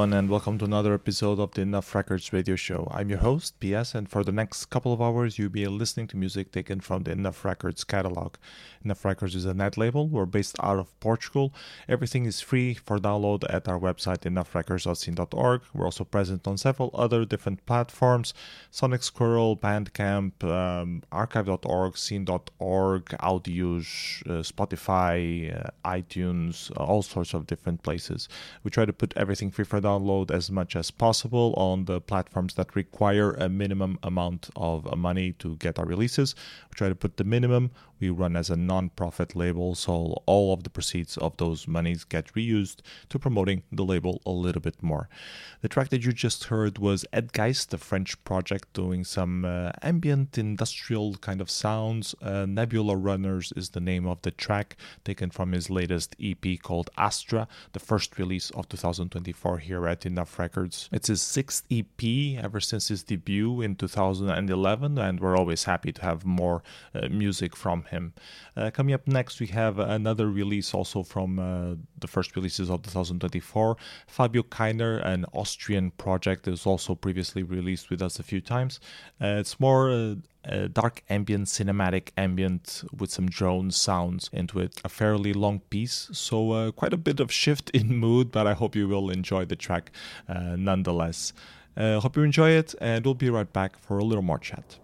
Everyone, and welcome to another episode of the Enough Records radio show. I'm your host, PS, and for the next couple of hours, you'll be listening to music taken from the Enough Records catalog. Enough Records is a net label. We're based out of Portugal. Everything is free for download at our website, enoughrecords.scene.org. We're also present on several other different platforms Sonic Squirrel, Bandcamp, um, archive.org, scene.org, Audius, uh, Spotify, uh, iTunes, all sorts of different places. We try to put everything free for download as much as possible on the platforms that require a minimum amount of money to get our releases. We try to put the minimum. We run as a non-profit label, so all of the proceeds of those monies get reused to promoting the label a little bit more. The track that you just heard was Edgeist, the French project doing some uh, ambient industrial kind of sounds. Uh, Nebula Runners is the name of the track, taken from his latest EP called Astra, the first release of 2024 here at Enough Records. It's his sixth EP ever since his debut in 2011, and we're always happy to have more uh, music from him. Uh, coming up next, we have another release also from uh, the first releases of 2024. Fabio Keiner, an Austrian project, is also previously released with us a few times. Uh, it's more uh, a dark ambient, cinematic ambient with some drone sounds into it. A fairly long piece, so uh, quite a bit of shift in mood, but I hope you will enjoy the track uh, nonetheless. Uh, hope you enjoy it, and we'll be right back for a little more chat.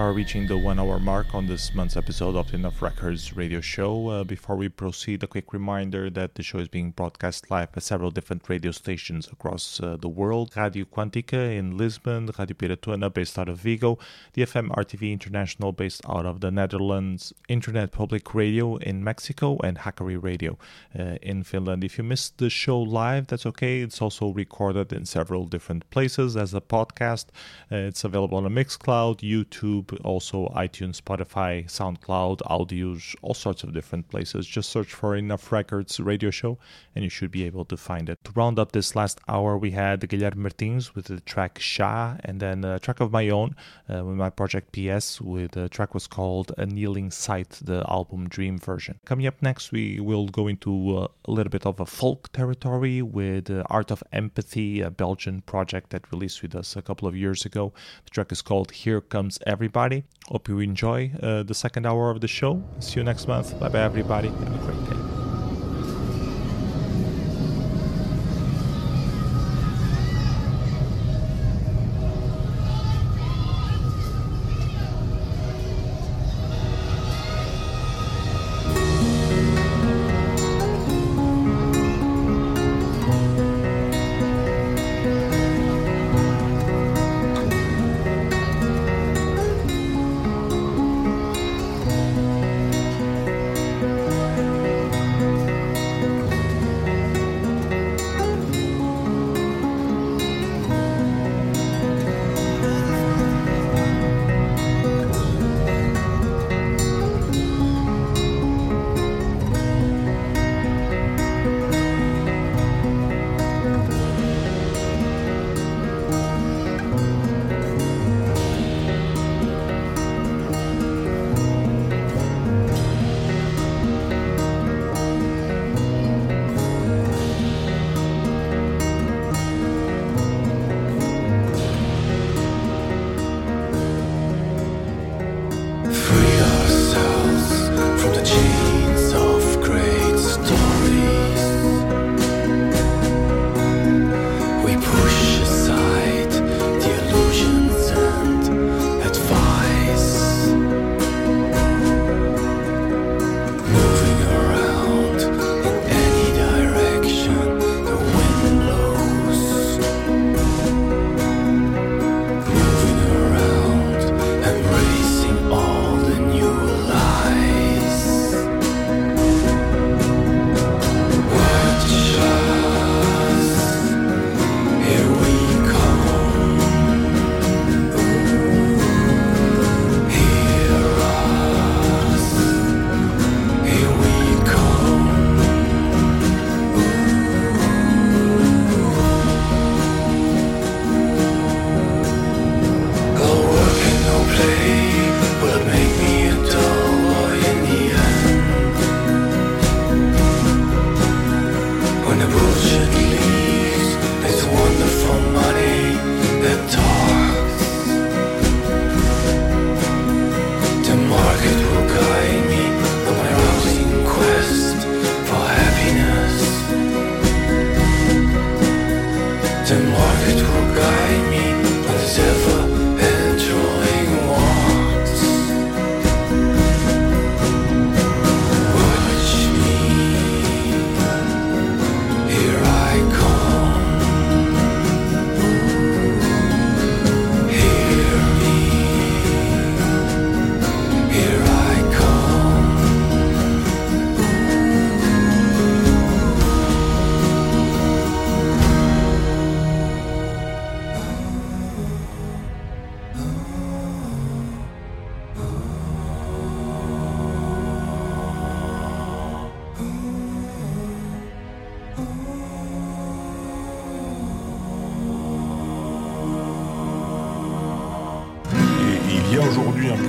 Are reaching the one hour mark on this month's episode of the Enough Records radio show. Uh, before we proceed, a quick reminder that the show is being broadcast live at several different radio stations across uh, the world Radio Quântica in Lisbon, Radio Piratona based out of Vigo, DFM RTV International based out of the Netherlands, Internet Public Radio in Mexico, and Hakkari Radio uh, in Finland. If you missed the show live, that's okay. It's also recorded in several different places as a podcast. Uh, it's available on a Mixcloud, YouTube, YouTube, also iTunes, Spotify, SoundCloud, Audius, all sorts of different places. Just search for Enough Records radio show and you should be able to find it. To round up this last hour, we had Guilherme Martins with the track Chhah and then a track of my own uh, with my project PS with the track was called Annealing Scythe, the album Dream version. Coming up next, we will go into uh, a little bit of a folk territory with uh, Art of Empathy, a Belgian project that released with us a couple of years ago. The track is called Here Comes everybody. Hope you enjoy uh, the second hour of the show. See you next month. Bye bye, everybody. Have a great day.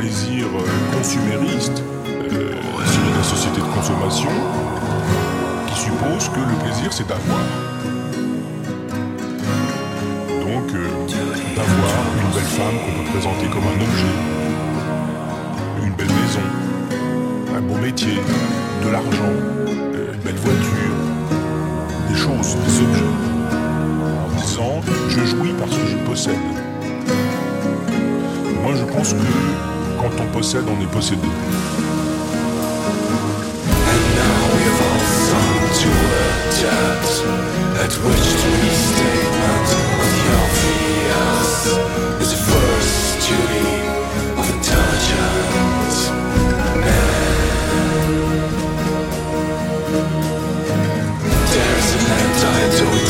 plaisir euh, consumériste euh, sur la société de consommation qui suppose que le plaisir c'est d'avoir. Donc euh, d'avoir une belle femme qu'on peut présenter comme un objet, une belle maison, un beau métier, de l'argent, euh, une belle voiture, des choses, des objets, en disant je jouis parce que je possède. Moi je pense que quand on possède, on est possédé. And now we've all sunk to a debt at which to restatement of the obvious is the first duty of intelligent man. There's an antidote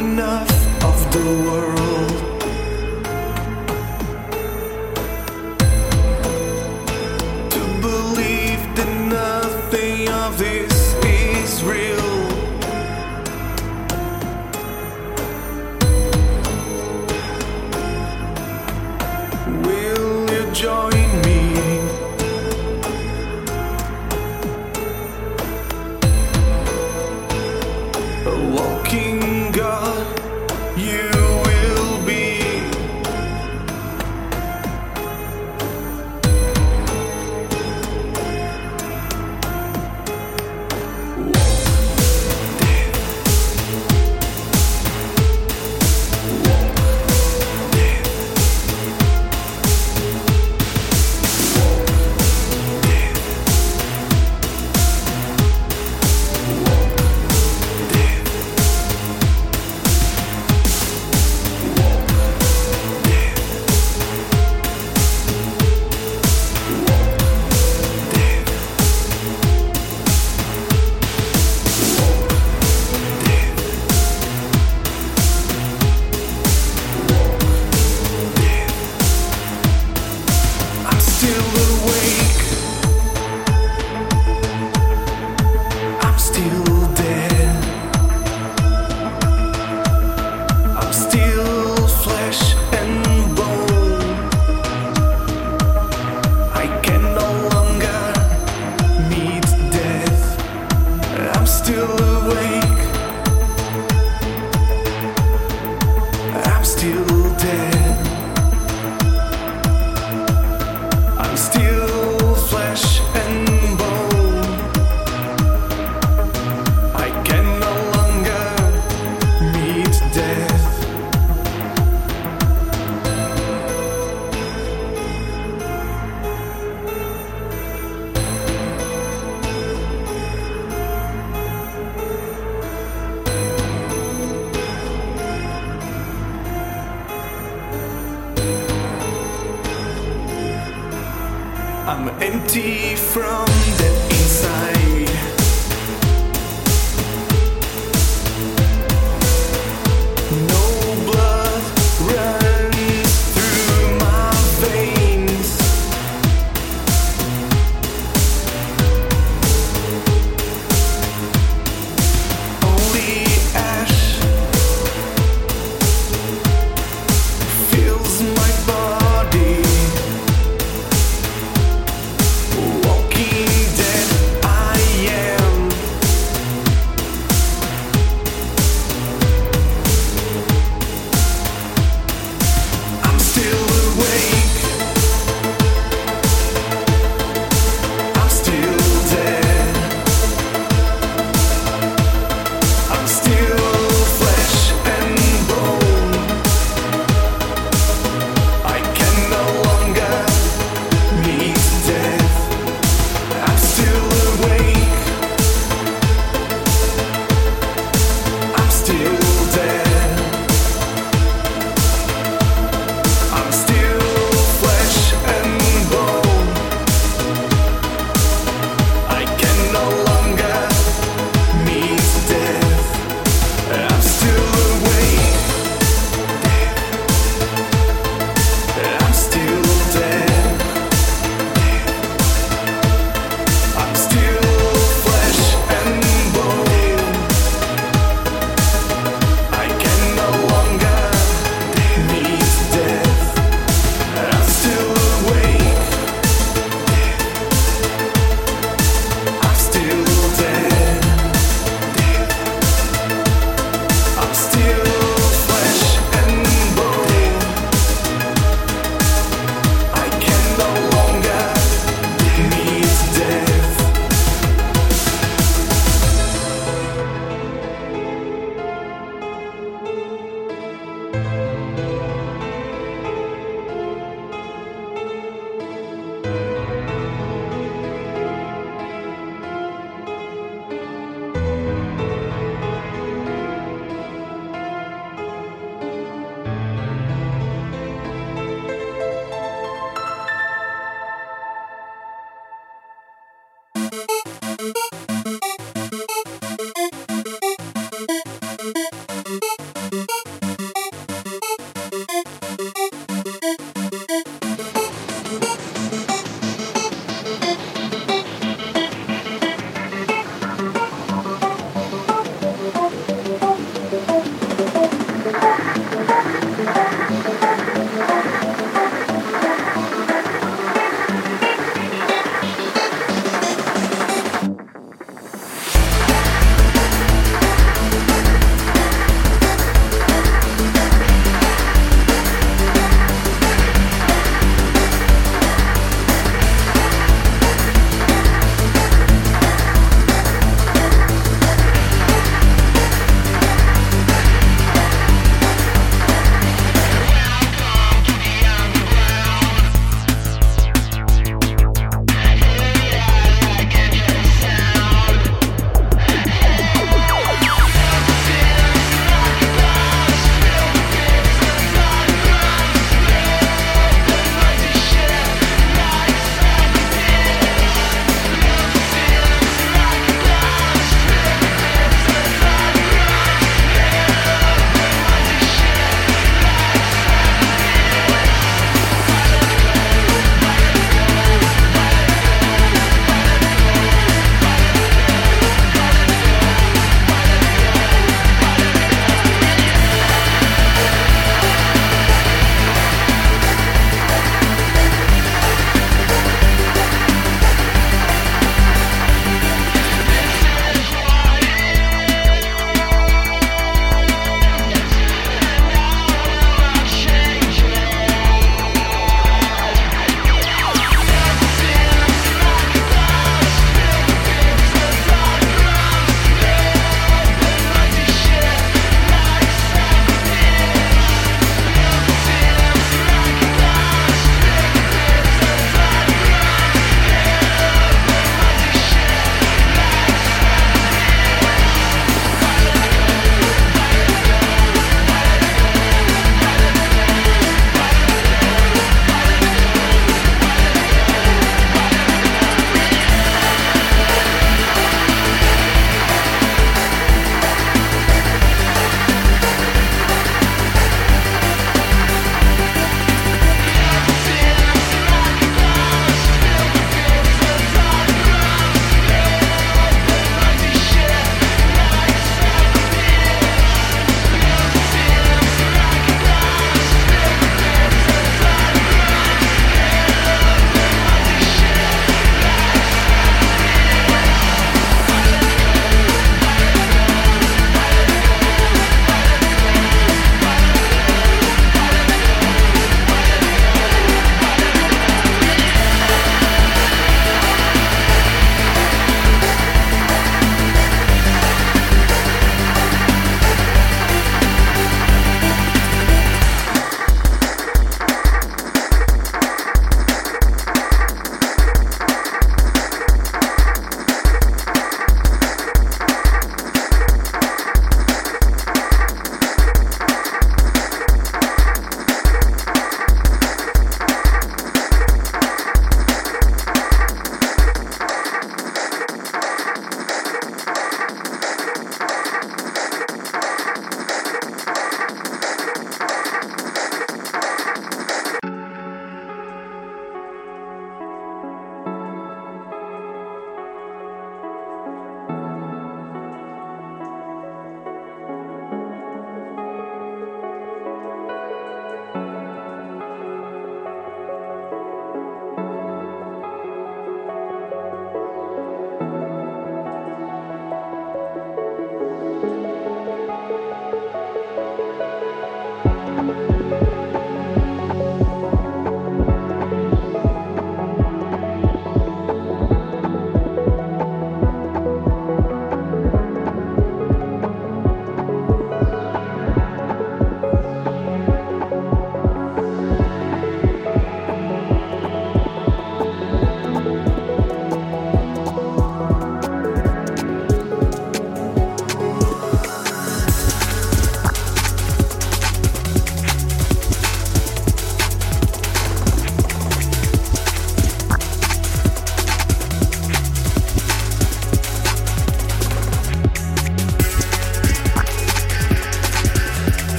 Will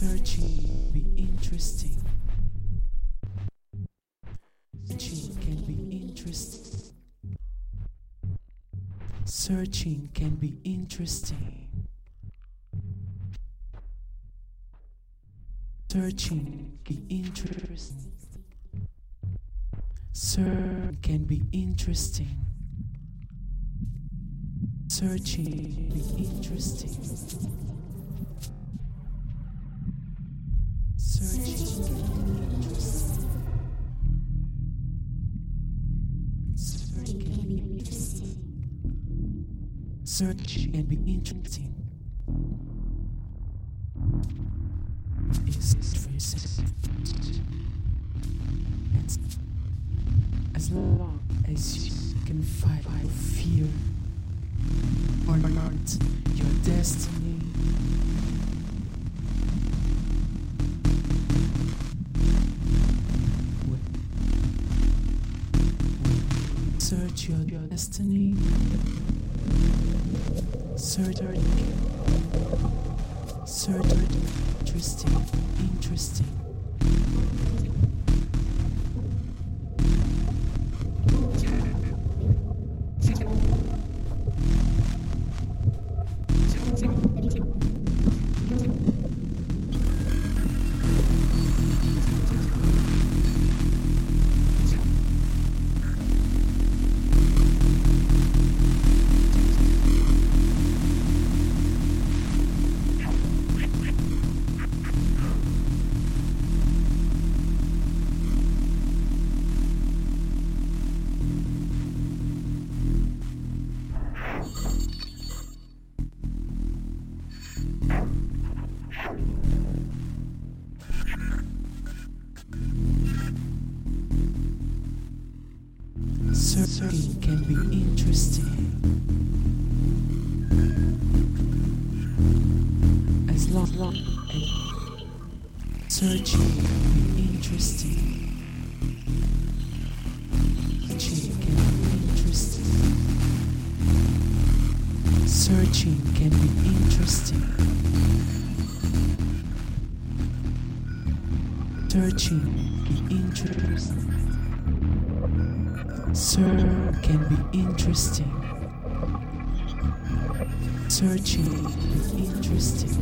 Searching be interesting. Searching can be interesting. Search can be interesting. Searching can be interesting. Searching fear or not your destiny. Search about your destiny. Certain, certain, interesting, interesting. Sir can be interesting. Searching is interesting.